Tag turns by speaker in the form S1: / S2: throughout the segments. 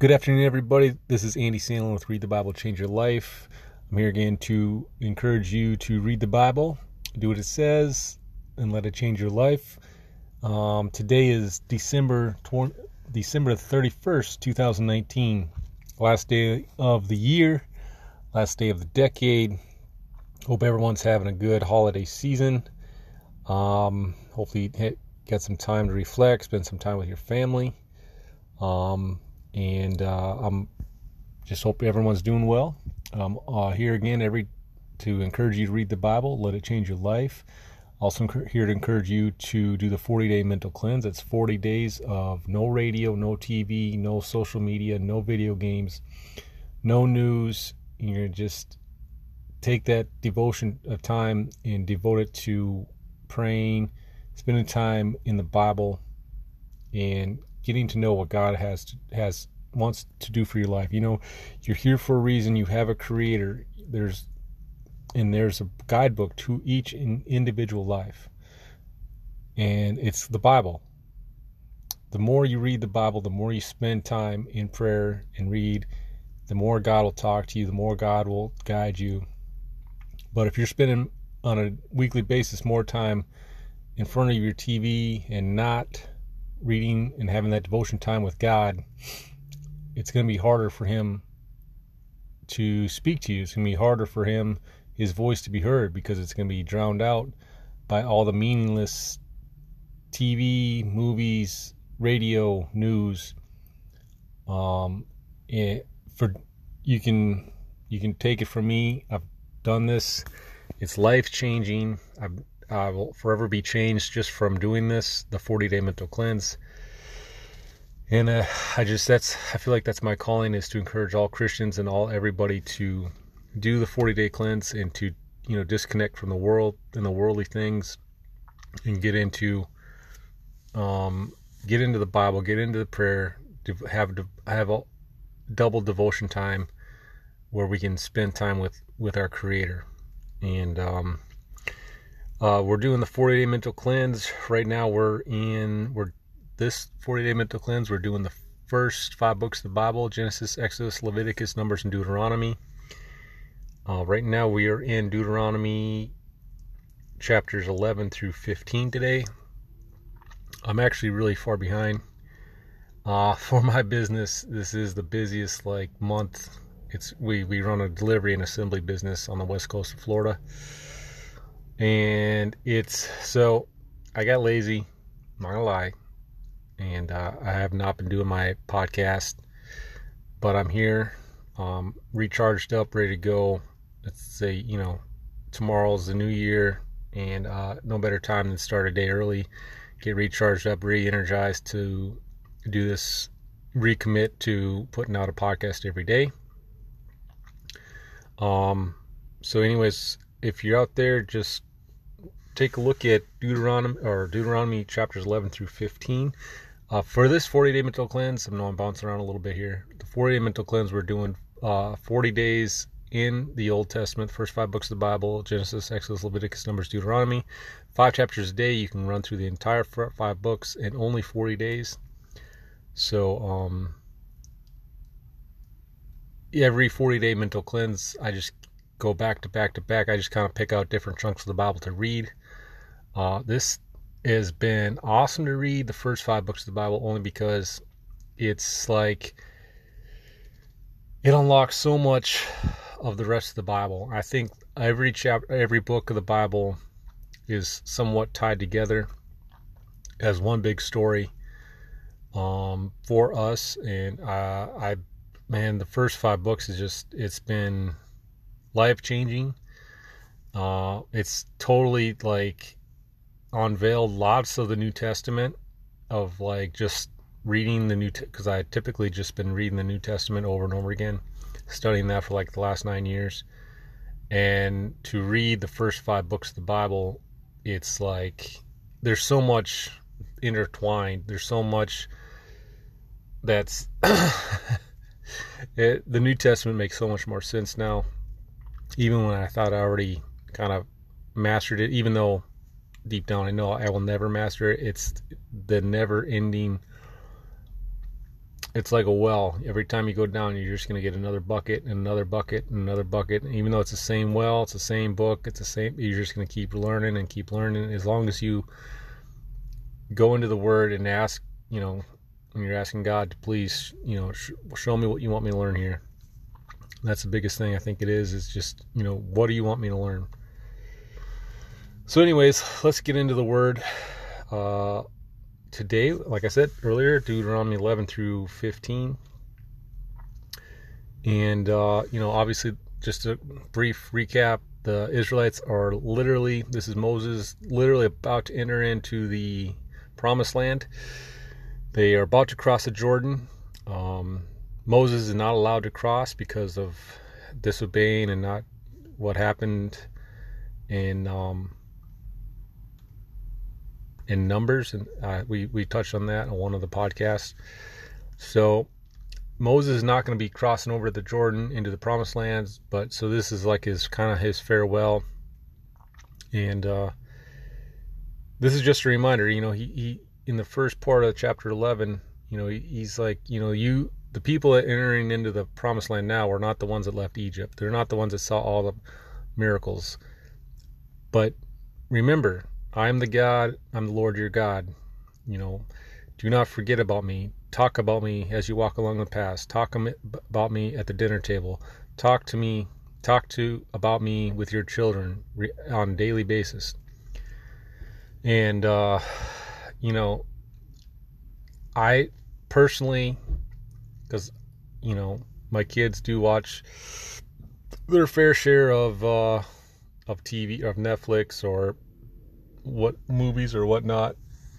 S1: Good afternoon, everybody. This is Andy Sandlin with Read the Bible, Change Your Life. I'm here again to encourage you to read the Bible, do what it says, and let it change your life. Um, today is December 20, December 31st, 2019, last day of the year, last day of the decade. Hope everyone's having a good holiday season. Um, hopefully, get some time to reflect, spend some time with your family. Um, and uh, I'm just hope everyone's doing well. Um, uh, here again every to encourage you to read the Bible, let it change your life. Also here to encourage you to do the 40 day mental cleanse. It's 40 days of no radio, no TV, no social media, no video games, no news. You're just take that devotion of time and devote it to praying, spending time in the Bible, and getting to know what God has to, has wants to do for your life. You know, you're here for a reason. You have a creator. There's and there's a guidebook to each in individual life. And it's the Bible. The more you read the Bible, the more you spend time in prayer and read, the more God will talk to you, the more God will guide you. But if you're spending on a weekly basis more time in front of your TV and not reading and having that devotion time with God, it's going to be harder for him to speak to you. It's going to be harder for him, his voice to be heard, because it's going to be drowned out by all the meaningless TV, movies, radio, news. Um, it, for you can you can take it from me. I've done this. It's life changing. I will forever be changed just from doing this. The 40 day mental cleanse and uh, I just that's I feel like that's my calling is to encourage all Christians and all everybody to do the 40 day cleanse and to you know disconnect from the world and the worldly things and get into um get into the Bible, get into the prayer, to have to have a double devotion time where we can spend time with with our Creator, and um, uh, we're doing the 40 day mental cleanse right now. We're in we're this 40 day mental cleanse, we're doing the first five books of the Bible Genesis, Exodus, Leviticus, Numbers, and Deuteronomy. Uh, right now, we are in Deuteronomy chapters 11 through 15 today. I'm actually really far behind. Uh, for my business, this is the busiest like month. It's we we run a delivery and assembly business on the west coast of Florida, and it's so I got lazy. I'm not gonna lie and uh, I have not been doing my podcast, but I'm here, um, recharged up, ready to go. Let's say, you know, tomorrow's the new year, and uh, no better time than start a day early, get recharged up, re energized to do this, recommit to putting out a podcast every day. Um, so, anyways, if you're out there, just take a look at Deuteronomy or Deuteronomy chapters 11 through 15. Uh, for this 40 day mental cleanse, I know I'm bouncing around a little bit here. The 40 day mental cleanse, we're doing uh, 40 days in the Old Testament, first five books of the Bible Genesis, Exodus, Leviticus, Numbers, Deuteronomy. Five chapters a day. You can run through the entire five books in only 40 days. So, um, every 40 day mental cleanse, I just go back to back to back. I just kind of pick out different chunks of the Bible to read. Uh, this has been awesome to read the first five books of the Bible only because it's like it unlocks so much of the rest of the Bible. I think every chapter, every book of the Bible is somewhat tied together as one big story um, for us. And uh, I, man, the first five books is just it's been life changing. Uh, it's totally like unveiled lots of the New Testament of like just reading the New because I typically just been reading the New Testament over and over again, studying that for like the last nine years, and to read the first five books of the Bible, it's like there's so much intertwined. There's so much that's it, the New Testament makes so much more sense now. Even when I thought I already kind of mastered it, even though deep down I know I will never master it. It's the never ending it's like a well. Every time you go down, you're just going to get another bucket and another bucket and another bucket. And even though it's the same well, it's the same book, it's the same. You're just going to keep learning and keep learning. As long as you go into the Word and ask, you know, when you're asking God to please, you know, sh- show me what you want me to learn here. That's the biggest thing I think it is. Is just, you know, what do you want me to learn? So, anyways, let's get into the Word. Uh, today, like I said earlier, Deuteronomy 11 through 15. And, uh, you know, obviously, just a brief recap the Israelites are literally, this is Moses, literally about to enter into the promised land. They are about to cross the Jordan. Um, Moses is not allowed to cross because of disobeying and not what happened in um, in numbers, and uh, we we touched on that on one of the podcasts. So Moses is not going to be crossing over the Jordan into the Promised Lands, but so this is like his kind of his farewell, and uh, this is just a reminder. You know, he, he in the first part of chapter eleven, you know, he, he's like, you know, you the people that entering into the Promised Land now are not the ones that left Egypt. They're not the ones that saw all the miracles, but remember I am the God, I'm the Lord your God. You know, do not forget about me. Talk about me as you walk along the path. Talk about me at the dinner table. Talk to me, talk to about me with your children on a daily basis. And uh, you know, I personally, because you know, my kids do watch their fair share of uh, of TV, of Netflix or what movies or whatnot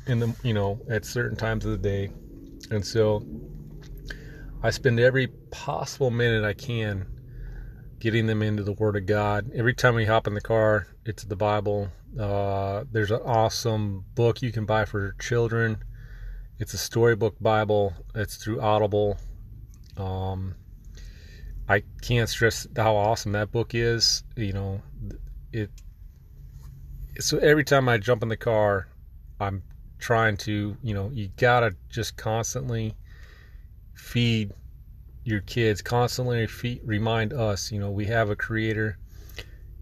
S1: in the you know at certain times of the day, and so I spend every possible minute I can getting them into the Word of God. Every time we hop in the car, it's the Bible. Uh, there's an awesome book you can buy for children. It's a storybook Bible. It's through Audible. Um, I can't stress how awesome that book is. You know, it so every time I jump in the car, I'm trying to, you know, you gotta just constantly feed your kids, constantly feed, remind us, you know, we have a creator,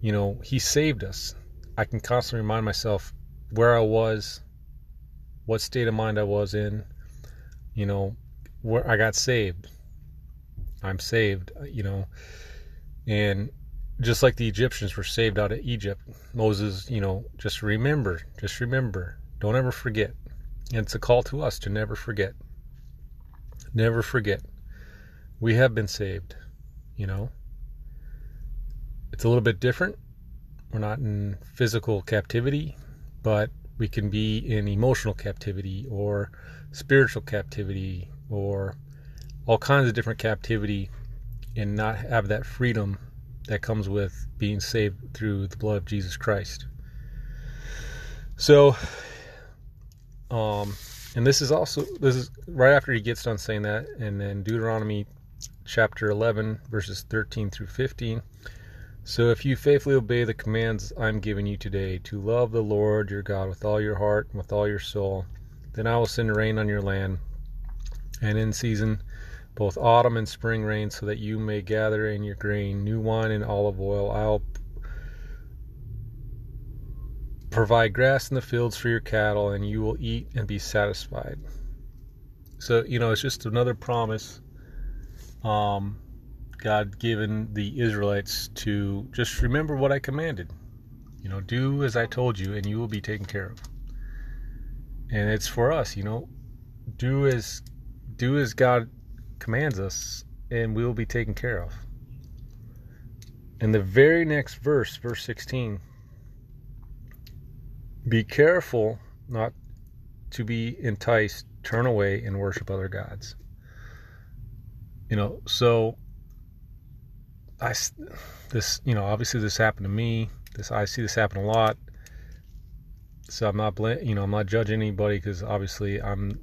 S1: you know, he saved us. I can constantly remind myself where I was, what state of mind I was in, you know, where I got saved. I'm saved, uh, you know, and just like the Egyptians were saved out of Egypt, Moses, you know, just remember, just remember, don't ever forget. And it's a call to us to never forget. Never forget. We have been saved, you know. It's a little bit different. We're not in physical captivity, but we can be in emotional captivity or spiritual captivity or all kinds of different captivity and not have that freedom that comes with being saved through the blood of Jesus Christ. So, um, and this is also this is right after he gets done saying that, and then Deuteronomy chapter 11 verses 13 through 15. So if you faithfully obey the commands I'm giving you today to love the Lord your God with all your heart and with all your soul, then I will send rain on your land, and in season both autumn and spring rain, so that you may gather in your grain, new wine and olive oil. I'll provide grass in the fields for your cattle, and you will eat and be satisfied. So, you know, it's just another promise um, God given the Israelites to just remember what I commanded. You know, do as I told you, and you will be taken care of. And it's for us, you know, do as do as God commands us, and we will be taken care of. In the very next verse, verse 16, be careful not to be enticed, turn away, and worship other gods. You know, so I, this, you know, obviously this happened to me. This I see this happen a lot. So I'm not, you know, I'm not judging anybody because obviously I'm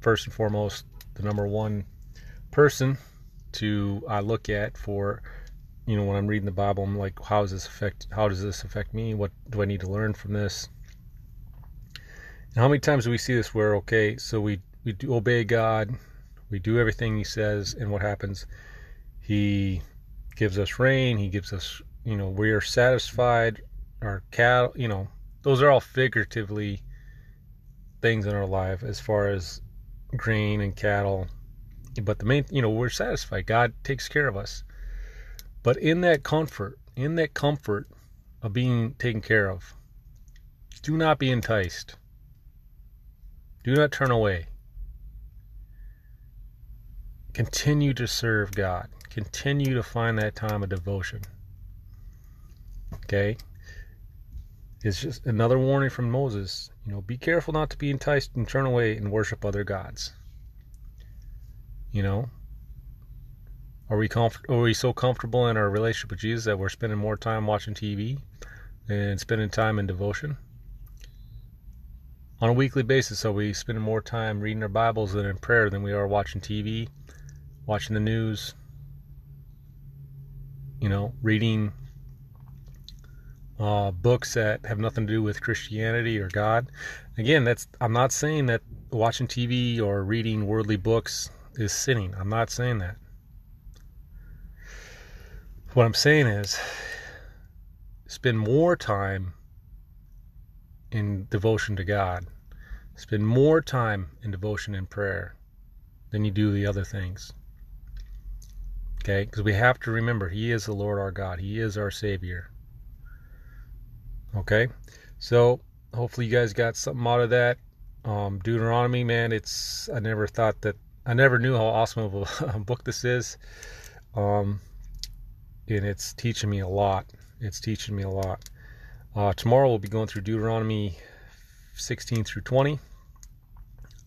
S1: first and foremost the number one person to I look at for you know when I'm reading the Bible I'm like how does this affect how does this affect me what do I need to learn from this and how many times do we see this where okay so we we do obey God We do everything He says, and what happens? He gives us rain. He gives us, you know, we are satisfied. Our cattle, you know, those are all figuratively things in our life as far as grain and cattle. But the main, you know, we're satisfied. God takes care of us. But in that comfort, in that comfort of being taken care of, do not be enticed. Do not turn away. Continue to serve God. Continue to find that time of devotion. Okay? It's just another warning from Moses. You know, be careful not to be enticed and turn away and worship other gods. You know, are we comfort? Are we so comfortable in our relationship with Jesus that we're spending more time watching TV and spending time in devotion? On a weekly basis, are we spending more time reading our Bibles than in prayer than we are watching TV, watching the news? You know, reading uh, books that have nothing to do with Christianity or God. Again, that's I'm not saying that watching TV or reading worldly books is sinning. I'm not saying that. What I'm saying is spend more time in devotion to God. Spend more time in devotion and prayer than you do the other things. Okay? Because we have to remember He is the Lord our God, He is our Savior. Okay, so hopefully you guys got something out of that. Um, Deuteronomy, man, it's I never thought that I never knew how awesome of a book this is, um, and it's teaching me a lot. It's teaching me a lot. Uh, tomorrow we'll be going through Deuteronomy 16 through 20.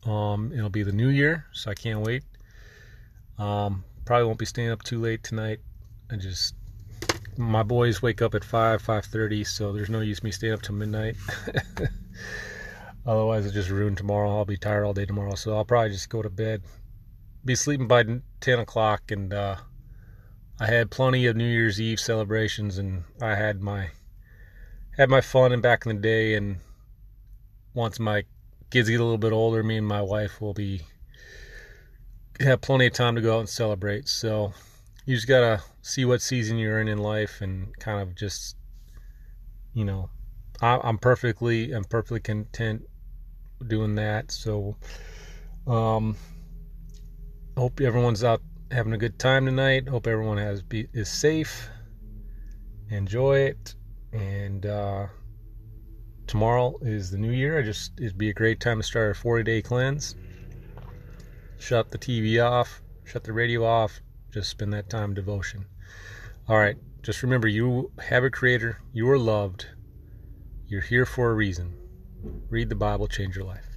S1: Um, it'll be the new year, so I can't wait. Um, probably won't be staying up too late tonight. I just my boys wake up at 5 5.30 so there's no use me staying up till midnight otherwise it just ruin tomorrow i'll be tired all day tomorrow so i'll probably just go to bed be sleeping by 10 o'clock and uh, i had plenty of new year's eve celebrations and i had my had my fun and back in the day and once my kids get a little bit older me and my wife will be have plenty of time to go out and celebrate. So you just gotta see what season you're in in life and kind of just you know I, am perfectly I'm perfectly content doing that. So um hope everyone's out having a good time tonight hope everyone has be is safe enjoy it and uh tomorrow is the new year I just it'd be a great time to start a 40 day cleanse shut the TV off shut the radio off just spend that time devotion. All right. Just remember you have a creator. You are loved. You're here for a reason. Read the Bible, change your life.